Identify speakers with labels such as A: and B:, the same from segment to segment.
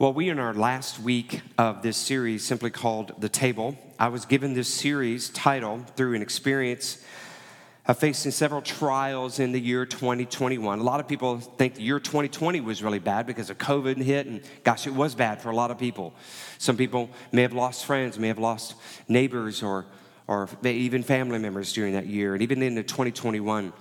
A: Well, we in our last week of this series, simply called The Table. I was given this series title through an experience of facing several trials in the year 2021. A lot of people think the year 2020 was really bad because of COVID hit, and gosh, it was bad for a lot of people. Some people may have lost friends, may have lost neighbors, or, or even family members during that year, and even into 2021.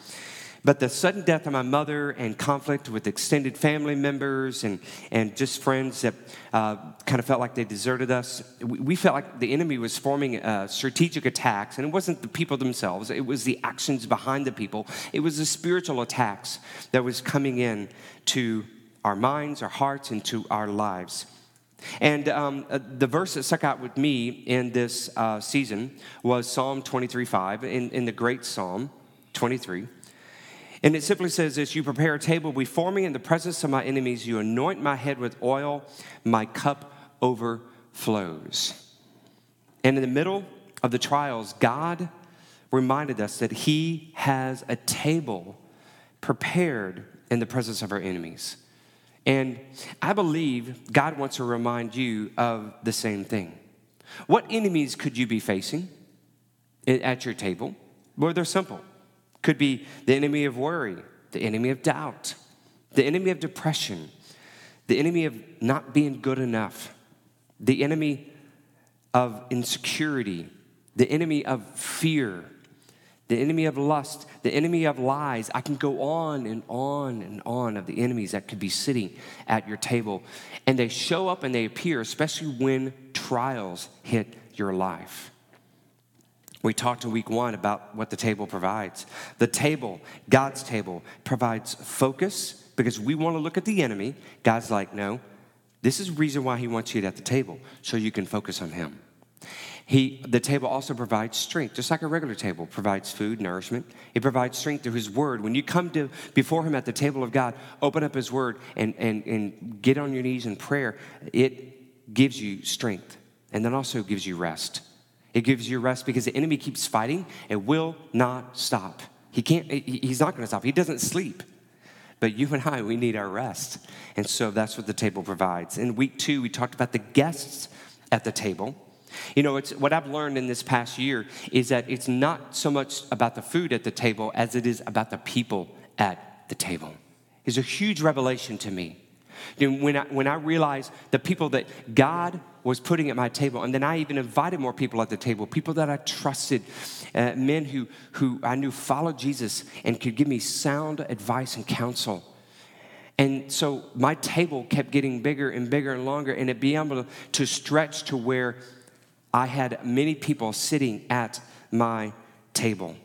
A: But the sudden death of my mother and conflict with extended family members and, and just friends that uh, kind of felt like they deserted us, we, we felt like the enemy was forming uh, strategic attacks. And it wasn't the people themselves, it was the actions behind the people. It was the spiritual attacks that was coming in to our minds, our hearts, and to our lives. And um, uh, the verse that stuck out with me in this uh, season was Psalm 23 5, in, in the great Psalm 23. And it simply says this You prepare a table before me in the presence of my enemies. You anoint my head with oil, my cup overflows. And in the middle of the trials, God reminded us that He has a table prepared in the presence of our enemies. And I believe God wants to remind you of the same thing. What enemies could you be facing at your table? Well, they're simple could be the enemy of worry, the enemy of doubt, the enemy of depression, the enemy of not being good enough, the enemy of insecurity, the enemy of fear, the enemy of lust, the enemy of lies. I can go on and on and on of the enemies that could be sitting at your table. And they show up and they appear, especially when trials hit your life. We talked in week one about what the table provides. The table, God's table, provides focus because we want to look at the enemy. God's like, no, this is reason why He wants you at the table, so you can focus on Him. He, the table also provides strength, just like a regular table provides food, nourishment. It provides strength through His Word. When you come to before Him at the table of God, open up His Word and, and, and get on your knees in prayer, it gives you strength and then also gives you rest. It gives you rest because the enemy keeps fighting It will not stop. He can't, he's not going to stop. He doesn't sleep. But you and I, we need our rest. And so that's what the table provides. In week two, we talked about the guests at the table. You know, it's what I've learned in this past year is that it's not so much about the food at the table as it is about the people at the table. It's a huge revelation to me. When I, when I realized the people that God was putting at my table, and then I even invited more people at the table, people that I trusted, uh, men who, who I knew followed Jesus and could give me sound advice and counsel. And so my table kept getting bigger and bigger and longer, and it being able to, to stretch to where I had many people sitting at my table.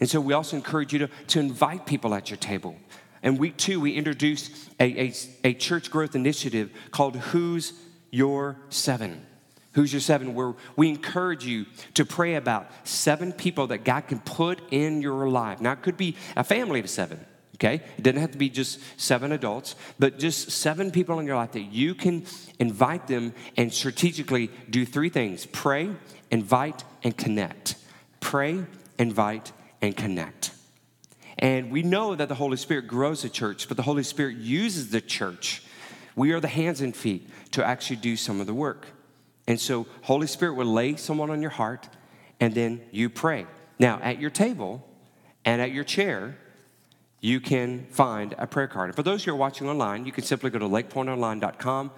A: And so we also encourage you to, to invite people at your table. And week two, we introduced a, a, a church growth initiative called Who's Your Seven? Who's Your Seven? We encourage you to pray about seven people that God can put in your life. Now, it could be a family of seven, okay? It doesn't have to be just seven adults, but just seven people in your life that you can invite them and strategically do three things pray, invite, and connect. Pray, invite, and connect. And we know that the Holy Spirit grows the church, but the Holy Spirit uses the church. We are the hands and feet to actually do some of the work. And so, Holy Spirit will lay someone on your heart, and then you pray. Now, at your table and at your chair, you can find a prayer card. And for those who are watching online, you can simply go to lakepointonline.com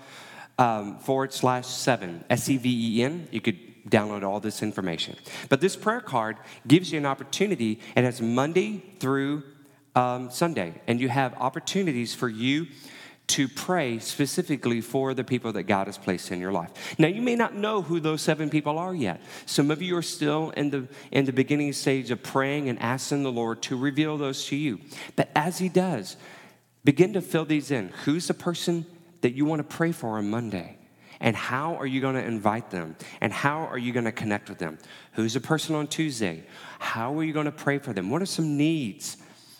A: um, forward slash seven, S E V E N. You could download all this information. But this prayer card gives you an opportunity. It has Monday through um, Sunday, and you have opportunities for you to pray specifically for the people that God has placed in your life. Now, you may not know who those seven people are yet. Some of you are still in the, in the beginning stage of praying and asking the Lord to reveal those to you. But as He does, begin to fill these in. Who's the person that you want to pray for on Monday? And how are you going to invite them? And how are you going to connect with them? Who's the person on Tuesday? How are you going to pray for them? What are some needs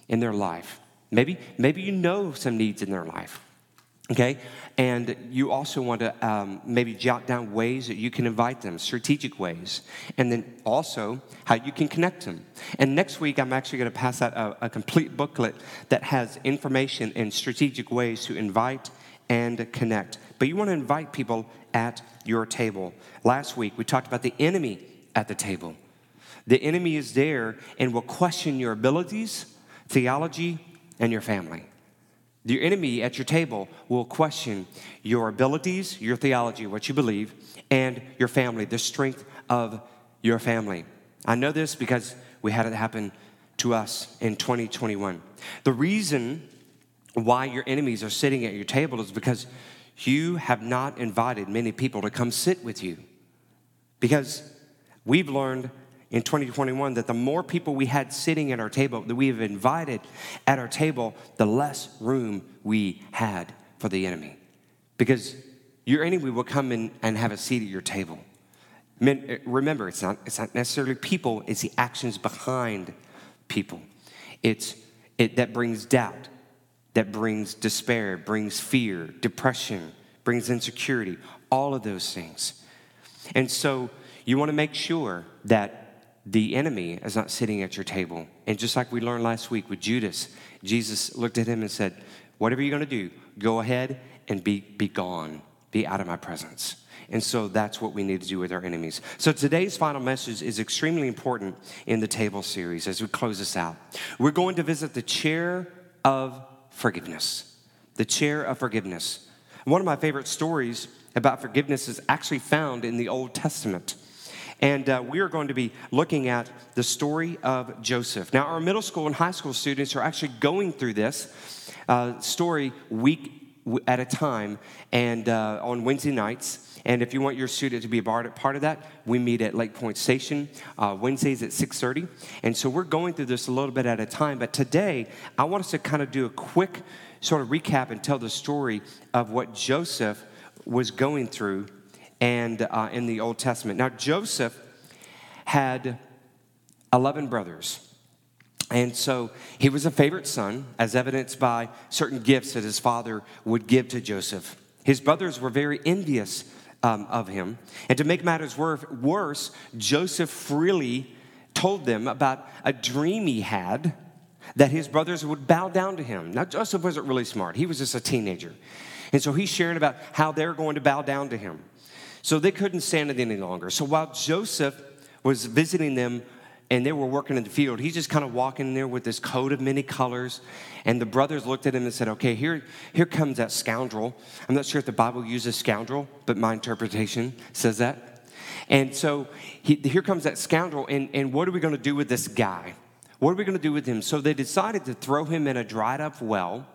A: in their life? Maybe, maybe you know some needs in their life. Okay? And you also want to um, maybe jot down ways that you can invite them, strategic ways. And then also how you can connect them. And next week, I'm actually going to pass out a, a complete booklet that has information and strategic ways to invite and connect but you want to invite people at your table. Last week, we talked about the enemy at the table. The enemy is there and will question your abilities, theology, and your family. The enemy at your table will question your abilities, your theology, what you believe, and your family, the strength of your family. I know this because we had it happen to us in 2021. The reason why your enemies are sitting at your table is because you have not invited many people to come sit with you. Because we've learned in 2021 that the more people we had sitting at our table, that we have invited at our table, the less room we had for the enemy. Because your enemy will come in and have a seat at your table. Eh, remember, it's not, it's not necessarily people, it's the actions behind people. It's it, that brings doubt, that brings despair, brings fear, depression, brings insecurity, all of those things. And so you want to make sure that the enemy is not sitting at your table. And just like we learned last week with Judas, Jesus looked at him and said, Whatever you're going to do, go ahead and be, be gone, be out of my presence. And so that's what we need to do with our enemies. So today's final message is extremely important in the table series as we close this out. We're going to visit the chair of forgiveness. The chair of forgiveness. One of my favorite stories about forgiveness is actually found in the Old Testament. And uh, we are going to be looking at the story of Joseph. Now, our middle school and high school students are actually going through this uh, story week at a time and uh, on Wednesday nights. And if you want your student to be a part of that, we meet at Lake Point Station uh, Wednesdays at 6:30. And so we're going through this a little bit at a time. But today, I want us to kind of do a quick sort of recap and tell the story of what Joseph was going through and uh, in the Old Testament. Now, Joseph had 11 brothers. And so he was a favorite son, as evidenced by certain gifts that his father would give to Joseph. His brothers were very envious um, of him. And to make matters worse, Joseph freely told them about a dream he had that his brothers would bow down to him. Now, Joseph wasn't really smart, he was just a teenager. And so he's sharing about how they're going to bow down to him. So they couldn't stand it any longer. So while Joseph was visiting them and they were working in the field, he's just kind of walking there with this coat of many colors. And the brothers looked at him and said, Okay, here, here comes that scoundrel. I'm not sure if the Bible uses scoundrel, but my interpretation says that. And so he, here comes that scoundrel, and, and what are we going to do with this guy? What are we going to do with him? So they decided to throw him in a dried up well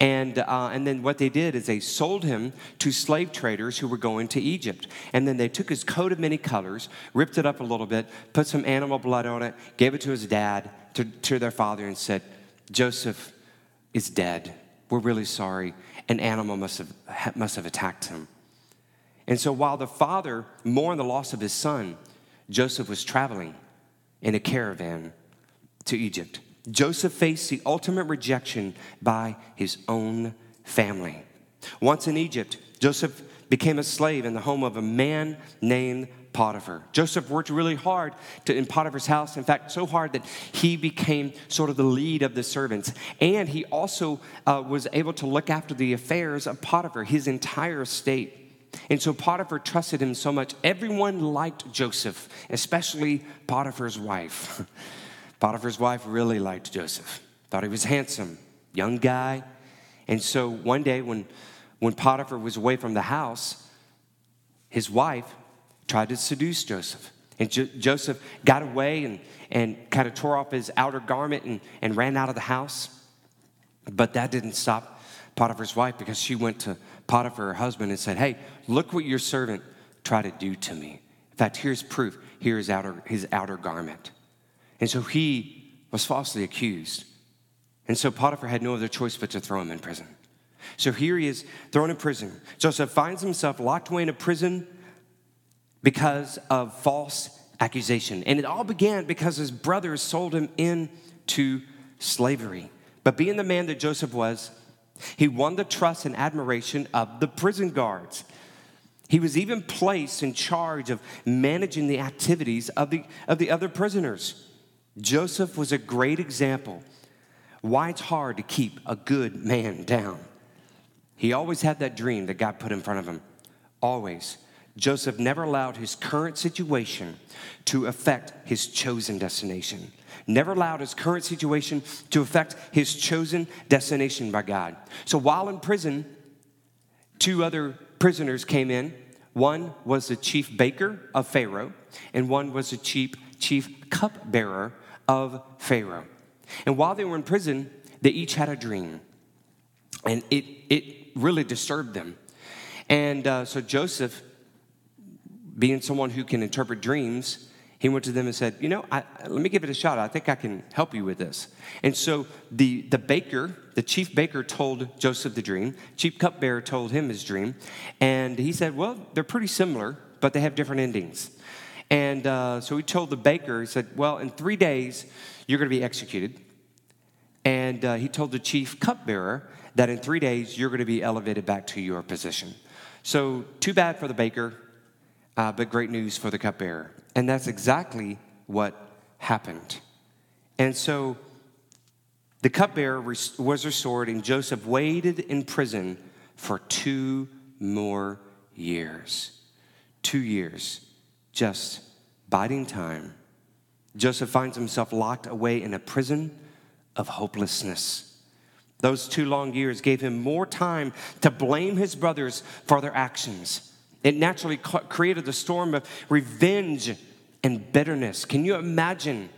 A: and, uh, and then what they did is they sold him to slave traders who were going to Egypt. And then they took his coat of many colors, ripped it up a little bit, put some animal blood on it, gave it to his dad, to, to their father, and said, Joseph is dead. We're really sorry. An animal must have, must have attacked him. And so while the father mourned the loss of his son, Joseph was traveling in a caravan to Egypt. Joseph faced the ultimate rejection by his own family. Once in Egypt, Joseph became a slave in the home of a man named Potiphar. Joseph worked really hard to, in Potiphar's house, in fact, so hard that he became sort of the lead of the servants. And he also uh, was able to look after the affairs of Potiphar, his entire estate. And so Potiphar trusted him so much. Everyone liked Joseph, especially Potiphar's wife. Potiphar's wife really liked Joseph, thought he was handsome, young guy. And so one day when, when Potiphar was away from the house, his wife tried to seduce Joseph. And jo- Joseph got away and, and kind of tore off his outer garment and, and ran out of the house. But that didn't stop Potiphar's wife because she went to Potiphar, her husband, and said, Hey, look what your servant tried to do to me. In fact, here's proof. Here's outer, his outer garment. And so he was falsely accused. And so Potiphar had no other choice but to throw him in prison. So here he is thrown in prison. Joseph finds himself locked away in a prison because of false accusation. And it all began because his brothers sold him into slavery. But being the man that Joseph was, he won the trust and admiration of the prison guards. He was even placed in charge of managing the activities of the, of the other prisoners. Joseph was a great example why it's hard to keep a good man down. He always had that dream that God put in front of him. Always. Joseph never allowed his current situation to affect his chosen destination. Never allowed his current situation to affect his chosen destination by God. So while in prison, two other prisoners came in. One was the chief baker of Pharaoh, and one was the chief, chief cupbearer of Pharaoh. And while they were in prison, they each had a dream. And it, it really disturbed them. And uh, so Joseph, being someone who can interpret dreams, he went to them and said, You know, I, let me give it a shot. I think I can help you with this. And so the, the baker, the chief baker, told Joseph the dream. Chief cupbearer told him his dream. And he said, Well, they're pretty similar, but they have different endings. And uh, so he told the baker, He said, Well, in three days, you're going to be executed. And uh, he told the chief cupbearer that in three days, you're going to be elevated back to your position. So, too bad for the baker, uh, but great news for the cupbearer. And that's exactly what happened. And so the cupbearer was restored, and Joseph waited in prison for two more years. Two years, just biding time. Joseph finds himself locked away in a prison of hopelessness. Those two long years gave him more time to blame his brothers for their actions. It naturally created a storm of revenge and bitterness. Can you imagine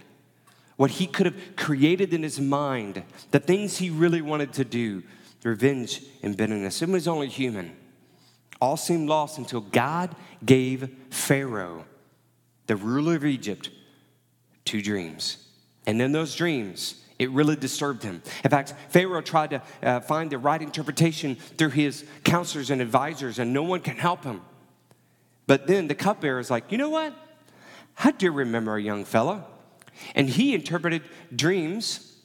A: what he could have created in his mind, the things he really wanted to do? Revenge and bitterness. It was only human. All seemed lost until God gave Pharaoh, the ruler of Egypt, two dreams. And in those dreams, it really disturbed him. In fact, Pharaoh tried to uh, find the right interpretation through his counselors and advisors, and no one can help him. But then the cupbearer is like, you know what? I do remember a young fella. And he interpreted dreams,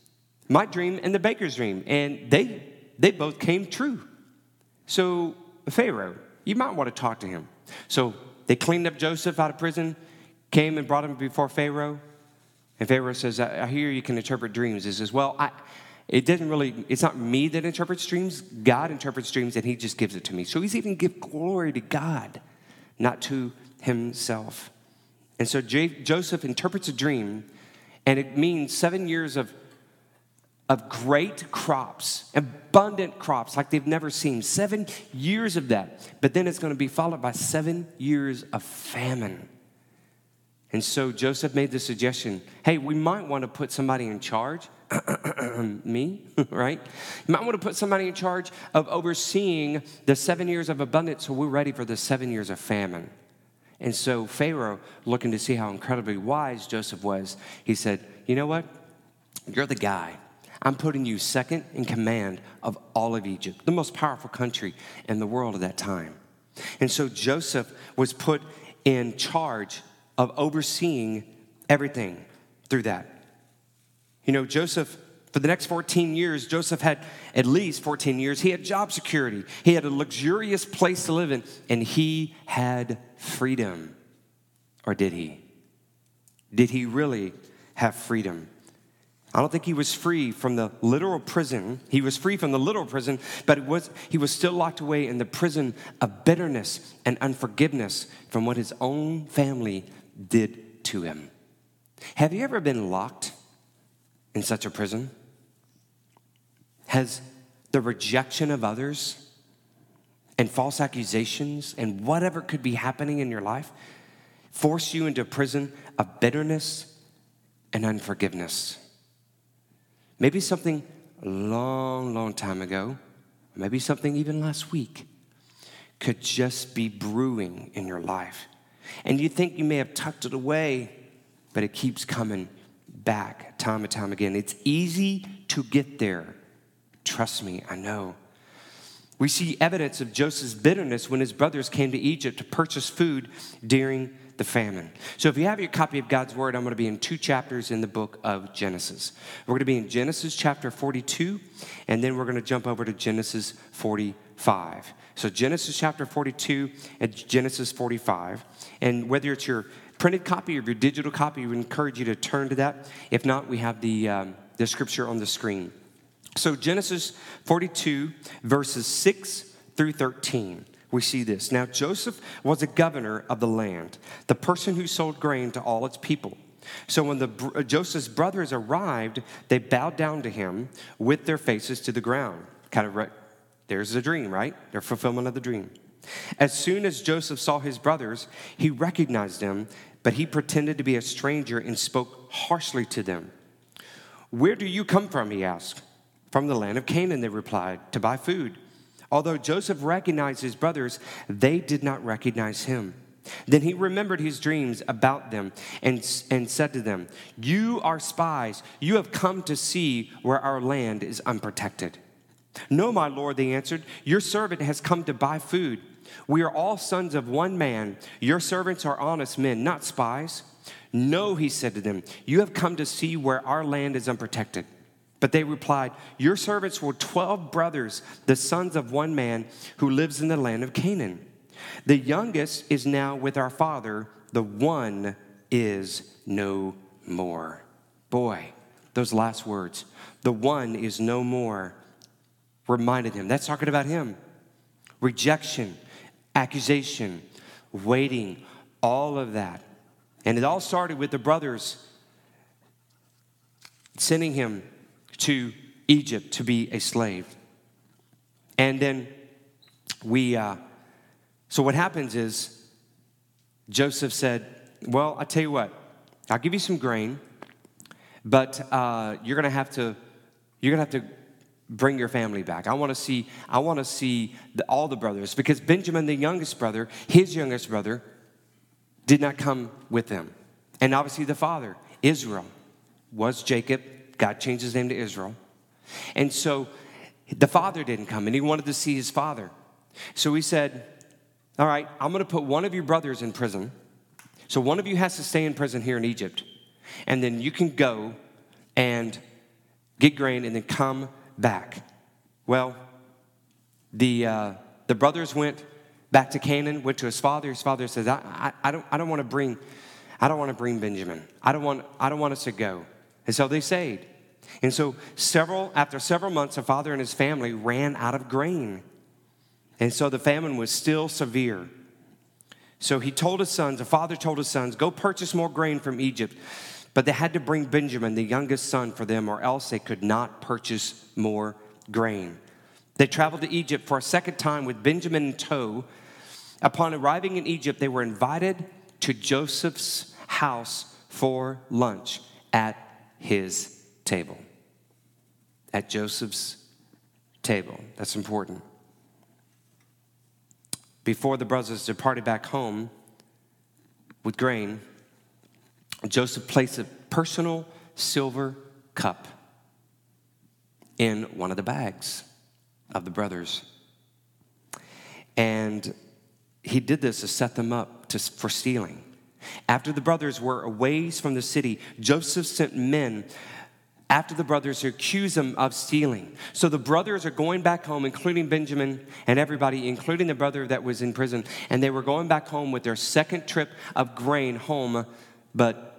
A: my dream and the baker's dream, and they, they both came true. So, Pharaoh, you might want to talk to him. So, they cleaned up Joseph out of prison, came and brought him before Pharaoh. And Pharaoh says, I hear you can interpret dreams. He says, Well, I, it doesn't really, it's not me that interprets dreams. God interprets dreams and he just gives it to me. So he's even give glory to God, not to himself. And so J- Joseph interprets a dream, and it means seven years of, of great crops, abundant crops like they've never seen. Seven years of that. But then it's going to be followed by seven years of famine. And so Joseph made the suggestion hey, we might want to put somebody in charge. me, right? You might want to put somebody in charge of overseeing the seven years of abundance so we're ready for the seven years of famine. And so Pharaoh, looking to see how incredibly wise Joseph was, he said, You know what? You're the guy. I'm putting you second in command of all of Egypt, the most powerful country in the world at that time. And so Joseph was put in charge of overseeing everything through that. You know, Joseph for the next 14 years, Joseph had at least 14 years, he had job security. He had a luxurious place to live in, and he had freedom. Or did he? Did he really have freedom? I don't think he was free from the literal prison. He was free from the literal prison, but was, he was still locked away in the prison of bitterness and unforgiveness from what his own family did to him. Have you ever been locked in such a prison? Has the rejection of others and false accusations and whatever could be happening in your life forced you into a prison of bitterness and unforgiveness? Maybe something long, long time ago, maybe something even last week, could just be brewing in your life. And you think you may have tucked it away, but it keeps coming back time and time again. It's easy to get there Trust me, I know. We see evidence of Joseph's bitterness when his brothers came to Egypt to purchase food during the famine. So, if you have your copy of God's Word, I'm going to be in two chapters in the book of Genesis. We're going to be in Genesis chapter 42, and then we're going to jump over to Genesis 45. So, Genesis chapter 42 and Genesis 45. And whether it's your printed copy or your digital copy, we encourage you to turn to that. If not, we have the, um, the scripture on the screen. So, Genesis 42, verses 6 through 13, we see this. Now, Joseph was a governor of the land, the person who sold grain to all its people. So, when the, Joseph's brothers arrived, they bowed down to him with their faces to the ground. Kind of, re- there's the dream, right? Their fulfillment of the dream. As soon as Joseph saw his brothers, he recognized them, but he pretended to be a stranger and spoke harshly to them. Where do you come from? He asked. From the land of Canaan, they replied, to buy food. Although Joseph recognized his brothers, they did not recognize him. Then he remembered his dreams about them and, and said to them, You are spies. You have come to see where our land is unprotected. No, my lord, they answered, Your servant has come to buy food. We are all sons of one man. Your servants are honest men, not spies. No, he said to them, You have come to see where our land is unprotected. But they replied, Your servants were 12 brothers, the sons of one man who lives in the land of Canaan. The youngest is now with our father, the one is no more. Boy, those last words, the one is no more, reminded him. That's talking about him. Rejection, accusation, waiting, all of that. And it all started with the brothers sending him to Egypt to be a slave. And then we, uh, so what happens is Joseph said, Well, I tell you what, I'll give you some grain, but uh, you're gonna have to, you're gonna have to bring your family back. I want to see, I want to see the, all the brothers because Benjamin, the youngest brother, his youngest brother, did not come with them. And obviously the father, Israel, was Jacob God changed his name to Israel. And so the father didn't come, and he wanted to see his father. So he said, All right, I'm going to put one of your brothers in prison. So one of you has to stay in prison here in Egypt. And then you can go and get grain and then come back. Well, the, uh, the brothers went back to Canaan, went to his father. His father says, I, I, I don't, I don't want to bring, I don't want to bring Benjamin. I don't want, I don't want us to go. And so they stayed. And so several, after several months, the father and his family ran out of grain. And so the famine was still severe. So he told his sons, the father told his sons, go purchase more grain from Egypt. But they had to bring Benjamin, the youngest son, for them, or else they could not purchase more grain. They traveled to Egypt for a second time with Benjamin in tow. Upon arriving in Egypt, they were invited to Joseph's house for lunch at his table. At Joseph's table. That's important. Before the brothers departed back home with grain, Joseph placed a personal silver cup in one of the bags of the brothers. And he did this to set them up to, for stealing. After the brothers were away from the city, Joseph sent men after the brothers to accuse them of stealing. So the brothers are going back home, including Benjamin and everybody, including the brother that was in prison. And they were going back home with their second trip of grain home, but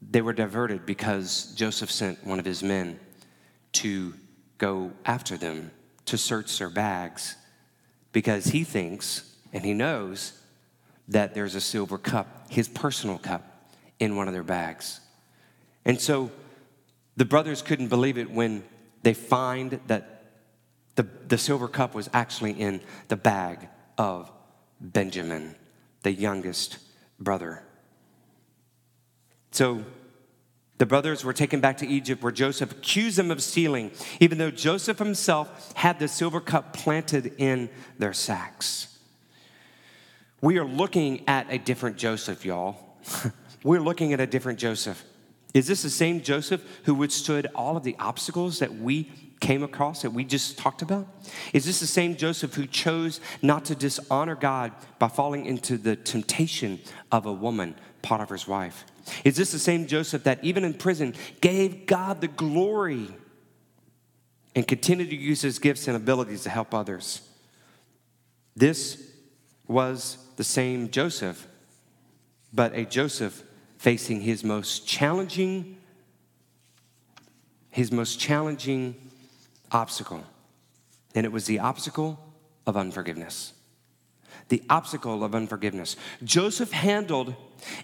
A: they were diverted because Joseph sent one of his men to go after them, to search their bags, because he thinks and he knows that there's a silver cup, his personal cup, in one of their bags. And so the brothers couldn't believe it when they find that the, the silver cup was actually in the bag of Benjamin, the youngest brother. So the brothers were taken back to Egypt where Joseph accused them of stealing, even though Joseph himself had the silver cup planted in their sacks. We are looking at a different Joseph, y'all. We're looking at a different Joseph. Is this the same Joseph who withstood all of the obstacles that we came across that we just talked about? Is this the same Joseph who chose not to dishonor God by falling into the temptation of a woman, Potiphar's wife? Is this the same Joseph that even in prison gave God the glory and continued to use his gifts and abilities to help others? This was the same Joseph, but a Joseph facing his most challenging, his most challenging obstacle, and it was the obstacle of unforgiveness. The obstacle of unforgiveness. Joseph handled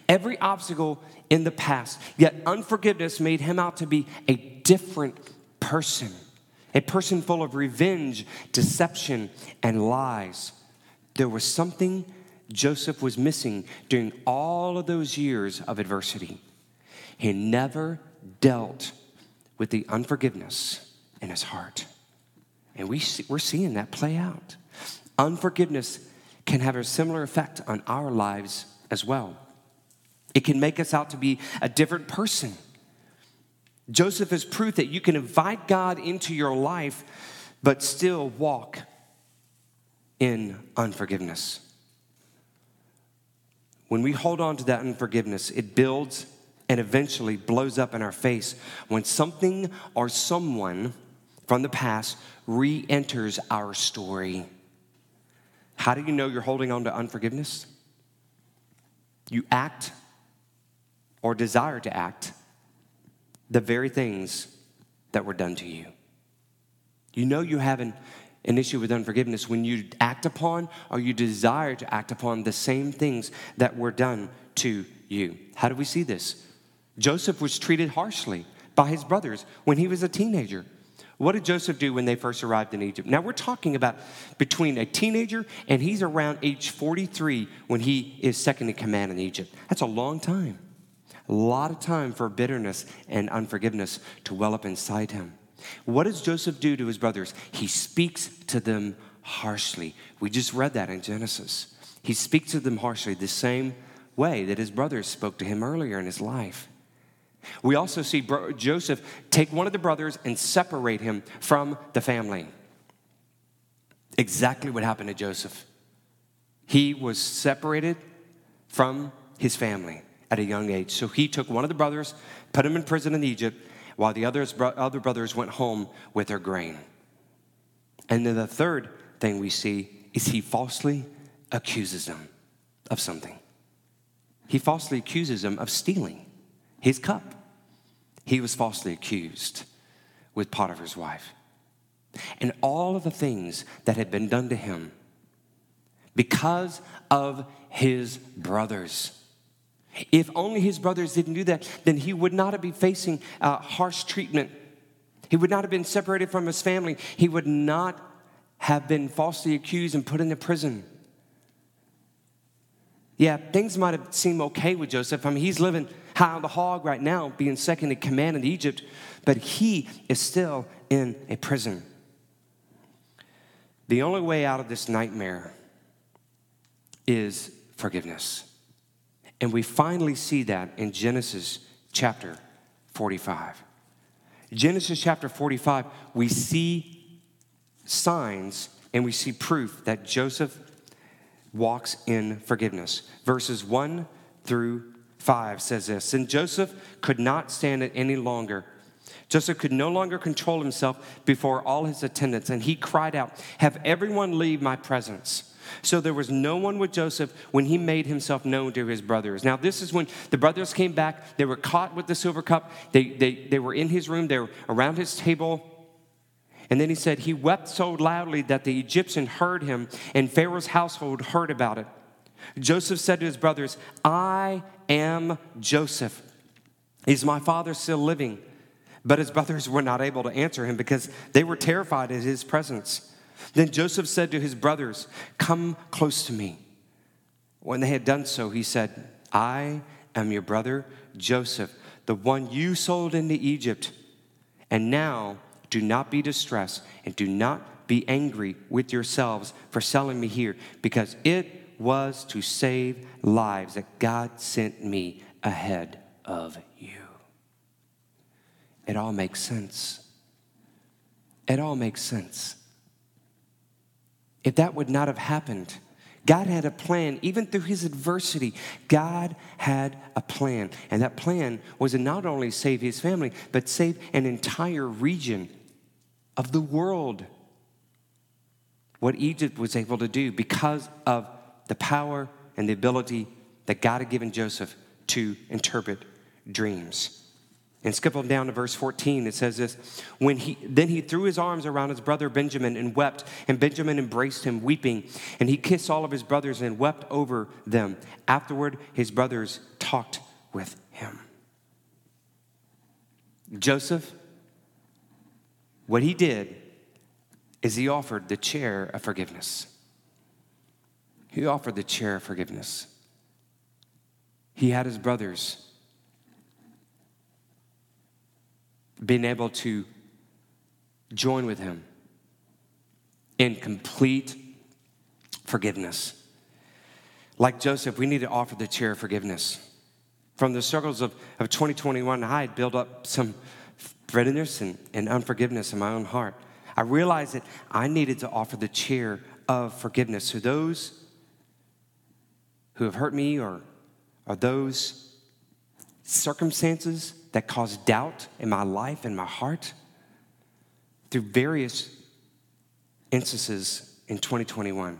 A: every obstacle in the past, yet unforgiveness made him out to be a different person, a person full of revenge, deception, and lies. There was something Joseph was missing during all of those years of adversity. He never dealt with the unforgiveness in his heart. And we see, we're seeing that play out. Unforgiveness can have a similar effect on our lives as well. It can make us out to be a different person. Joseph is proof that you can invite God into your life, but still walk in unforgiveness. When we hold on to that unforgiveness, it builds and eventually blows up in our face when something or someone from the past re enters our story. How do you know you're holding on to unforgiveness? You act or desire to act the very things that were done to you. You know you have an, an issue with unforgiveness when you act upon or you desire to act upon the same things that were done to you. How do we see this? Joseph was treated harshly by his brothers when he was a teenager. What did Joseph do when they first arrived in Egypt? Now we're talking about between a teenager and he's around age 43 when he is second in command in Egypt. That's a long time. A lot of time for bitterness and unforgiveness to well up inside him. What does Joseph do to his brothers? He speaks to them harshly. We just read that in Genesis. He speaks to them harshly the same way that his brothers spoke to him earlier in his life. We also see bro- Joseph take one of the brothers and separate him from the family. Exactly what happened to Joseph. He was separated from his family at a young age. So he took one of the brothers, put him in prison in Egypt, while the others, other brothers went home with their grain. And then the third thing we see is he falsely accuses them of something. He falsely accuses them of stealing his cup. He was falsely accused with Potiphar's wife. And all of the things that had been done to him because of his brothers. If only his brothers didn't do that, then he would not have been facing uh, harsh treatment. He would not have been separated from his family. He would not have been falsely accused and put into prison. Yeah, things might have seemed okay with Joseph. I mean, he's living high on the hog right now, being second in command in Egypt, but he is still in a prison. The only way out of this nightmare is forgiveness. And we finally see that in Genesis chapter 45. Genesis chapter 45, we see signs and we see proof that Joseph walks in forgiveness. Verses 1 through 5 says this And Joseph could not stand it any longer. Joseph could no longer control himself before all his attendants, and he cried out, Have everyone leave my presence. So there was no one with Joseph when he made himself known to his brothers. Now, this is when the brothers came back. They were caught with the silver cup. They, they, they were in his room, they were around his table. And then he said, He wept so loudly that the Egyptian heard him, and Pharaoh's household heard about it. Joseph said to his brothers, I am Joseph. Is my father still living? But his brothers were not able to answer him because they were terrified at his presence. Then Joseph said to his brothers, Come close to me. When they had done so, he said, I am your brother Joseph, the one you sold into Egypt. And now do not be distressed and do not be angry with yourselves for selling me here, because it was to save lives that God sent me ahead of you. It all makes sense. It all makes sense. If that would not have happened, God had a plan, even through his adversity. God had a plan. And that plan was to not only save his family, but save an entire region of the world. What Egypt was able to do because of the power and the ability that God had given Joseph to interpret dreams. And skip on down to verse 14, it says this when he then he threw his arms around his brother Benjamin and wept, and Benjamin embraced him, weeping, and he kissed all of his brothers and wept over them. Afterward, his brothers talked with him. Joseph, what he did is he offered the chair of forgiveness. He offered the chair of forgiveness. He had his brothers being able to join with him in complete forgiveness. Like Joseph, we need to offer the chair of forgiveness. From the struggles of, of 2021, I had built up some bitterness and, and unforgiveness in my own heart. I realized that I needed to offer the chair of forgiveness to those who have hurt me or, or those circumstances that caused doubt in my life and my heart through various instances in 2021.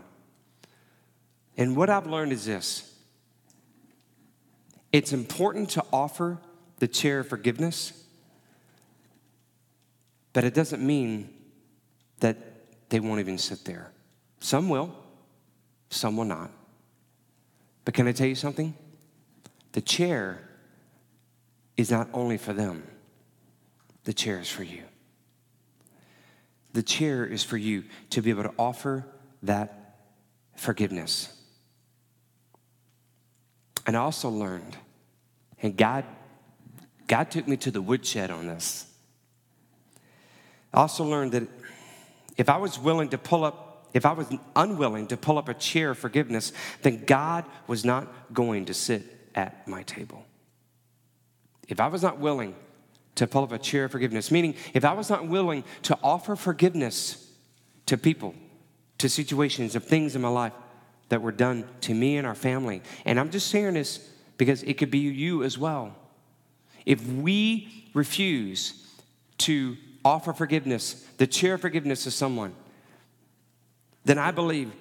A: And what I've learned is this it's important to offer the chair of forgiveness, but it doesn't mean that they won't even sit there. Some will, some will not. But can I tell you something? The chair is not only for them, the chair is for you. The chair is for you to be able to offer that forgiveness. And I also learned, and God, God took me to the woodshed on this. I also learned that if I was willing to pull up, if I was unwilling to pull up a chair of forgiveness, then God was not going to sit at my table if I was not willing to pull up a chair of forgiveness, meaning if I was not willing to offer forgiveness to people, to situations, of things in my life that were done to me and our family, and I'm just saying this because it could be you as well. If we refuse to offer forgiveness, the chair of forgiveness to someone, then I believe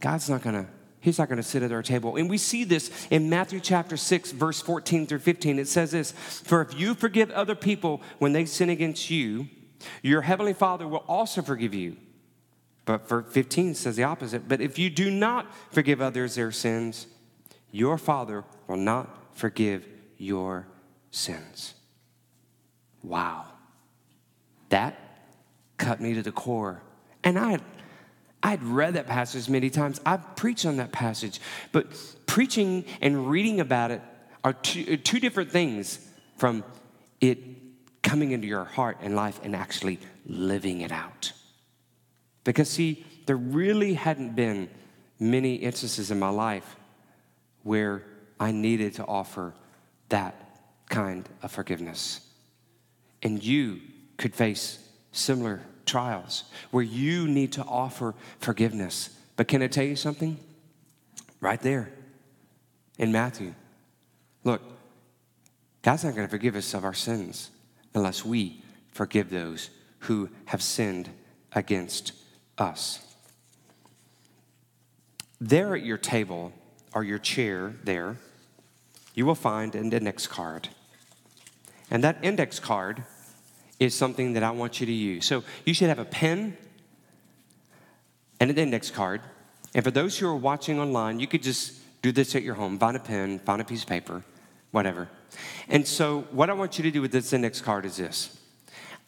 A: God's not gonna He's not going to sit at our table. And we see this in Matthew chapter 6, verse 14 through 15. It says this For if you forgive other people when they sin against you, your heavenly Father will also forgive you. But for 15 says the opposite. But if you do not forgive others their sins, your Father will not forgive your sins. Wow. That cut me to the core. And I I'd read that passage many times. I've preached on that passage. But preaching and reading about it are two, uh, two different things from it coming into your heart and life and actually living it out. Because, see, there really hadn't been many instances in my life where I needed to offer that kind of forgiveness. And you could face similar trials where you need to offer forgiveness. But can I tell you something? Right there in Matthew. Look, God's not going to forgive us of our sins unless we forgive those who have sinned against us. There at your table or your chair there, you will find an index card. And that index card is something that I want you to use. So you should have a pen and an index card. And for those who are watching online, you could just do this at your home find a pen, find a piece of paper, whatever. And so, what I want you to do with this index card is this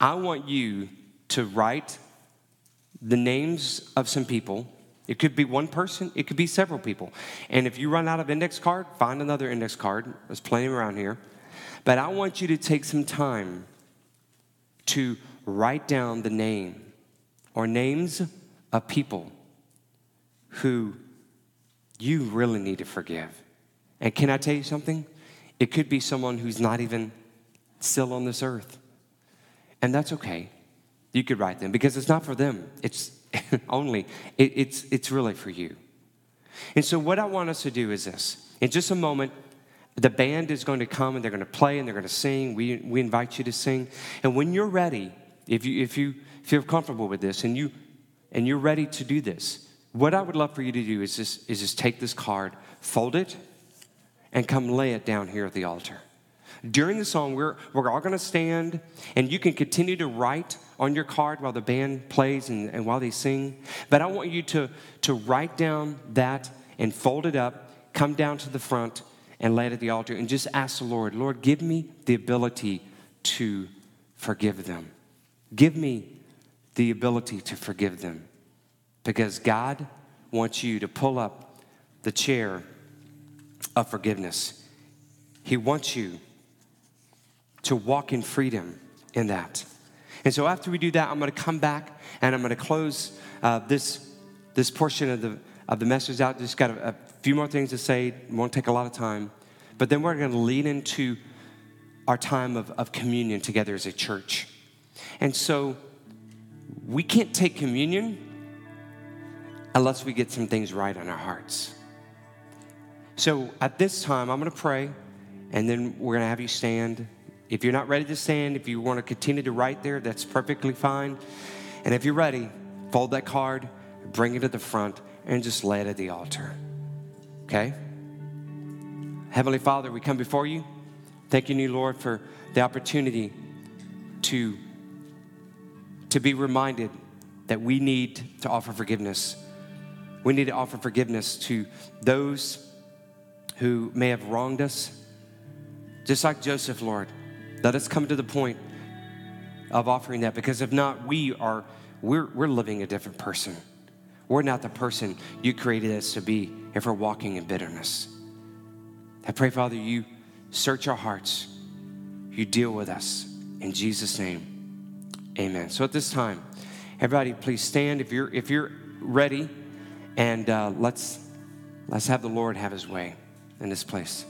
A: I want you to write the names of some people. It could be one person, it could be several people. And if you run out of index card, find another index card. There's plenty around here. But I want you to take some time to write down the name or names of people who you really need to forgive. And can I tell you something? It could be someone who's not even still on this earth. And that's okay. You could write them because it's not for them. It's only, it, it's, it's really for you. And so, what I want us to do is this. In just a moment, the band is going to come and they're going to play and they're going to sing. We, we invite you to sing. And when you're ready, if you, if you feel comfortable with this and, you, and you're ready to do this, what I would love for you to do is just, is just take this card, fold it, and come lay it down here at the altar. During the song, we're, we're all going to stand, and you can continue to write on your card while the band plays and, and while they sing. But I want you to, to write down that and fold it up, come down to the front, and lay it at the altar, and just ask the Lord, Lord, give me the ability to forgive them. Give me the ability to forgive them. Because God wants you to pull up the chair of forgiveness. He wants you to walk in freedom in that. And so after we do that, I'm going to come back and I'm going to close uh, this, this portion of the, of the message out. Just got a, a few more things to say. Won't take a lot of time. But then we're going to lead into our time of, of communion together as a church. And so we can't take communion unless we get some things right on our hearts. So at this time, I'm going to pray, and then we're going to have you stand. If you're not ready to stand, if you want to continue to write there, that's perfectly fine. And if you're ready, fold that card, bring it to the front, and just lay it at the altar. Okay? Heavenly Father, we come before you, thanking you, new Lord, for the opportunity to, to be reminded that we need to offer forgiveness. We need to offer forgiveness to those who may have wronged us. Just like Joseph, Lord, let us come to the point of offering that because if not, we are we're, we're living a different person. We're not the person you created us to be if we're walking in bitterness. I pray, Father, you search our hearts, you deal with us. In Jesus' name, amen. So at this time, everybody, please stand if you're if you're ready, and uh, let's let's have the Lord have His way in this place.